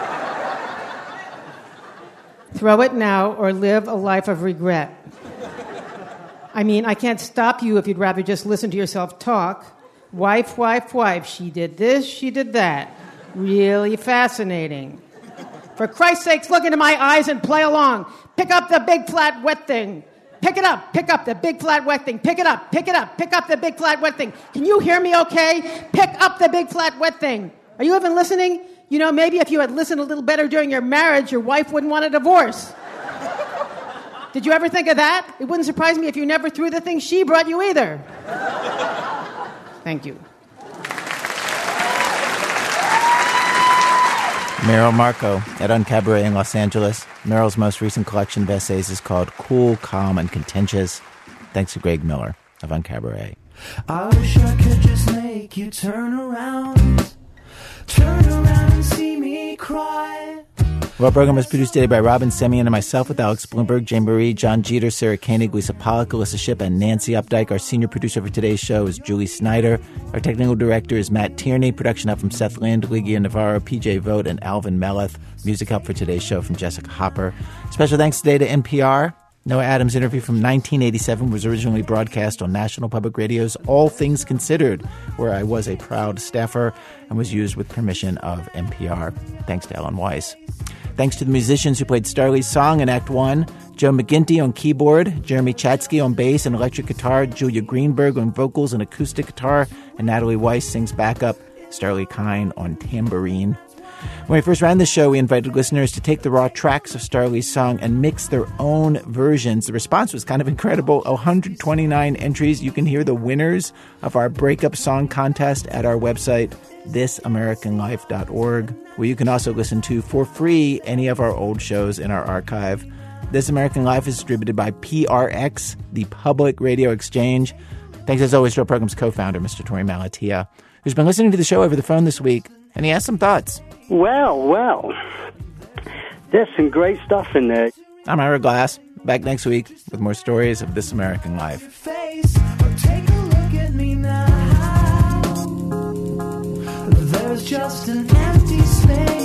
T: Throw it now or live a life of regret. I mean, I can't stop you if you'd rather just listen to yourself talk. Wife, wife, wife, she did this, she did that. Really fascinating. For Christ's sakes, look into my eyes and play along. Pick up the big, flat, wet thing. Pick it up. Pick up the big flat wet thing. Pick it up. Pick it up. Pick up the big flat wet thing. Can you hear me okay? Pick up the big flat wet thing. Are you even listening? You know, maybe if you had listened a little better during your marriage, your wife wouldn't want a divorce. *laughs* Did you ever think of that? It wouldn't surprise me if you never threw the thing she brought you either. Thank you.
A: Merrill Markoe at Uncabaret in Los Angeles. Merrill's most recent collection of essays is called Cool, Calm, and Contentious. Thanks to Greg Miller of Uncabaret.
E: I wish I could just make you turn around. Turn around and see me cry.
A: Well, program was produced today by Robyn Semien and myself with Alex Blumberg, Jane Marie, John Jeter, Sarah Koenig, Lisa Pollak, Alissa Shipp, and Nancy Updike. Our senior producer for today's show is Julie Snyder. Our technical director is Matt Tierney. Production help from Seth Lind, Ligia Navarro, PJ Vogt, and Alvin Melathe. Music help for today's show from Jessica Hopper. Special thanks today to NPR. Noah Adams' interview from 1987 was originally broadcast on National Public Radio's All Things Considered, where I was a proud staffer and was used with permission of NPR. Thanks to Ellen Weiss. Thanks to the musicians who played Starlee's song in Act 1 Joe McGinty on keyboard, Jeremy Chatzky on bass and electric guitar, Julia Greenberg on vocals and acoustic guitar, and Natalie Weiss sings backup, Starlee Kine on tambourine. When we first ran the show, we invited listeners to take the raw tracks of Starlee's song and mix their own versions. The response was kind of incredible 129 entries. You can hear the winners of our breakup song contest at our website, thisamericanlife.org, where you can also listen to for free any of our old shows in our archive. This American Life is distributed by PRX, the Public Radio Exchange. Thanks as always to our program's co founder, Mr. Torey Malatia, who's been listening to the show over the phone this week, and he has some thoughts.
H: Well, well, there's some great stuff in there.
A: I'm Ira Glass, back next week with more stories of This American Life.
E: Face, take a look at me now. There's just an empty space.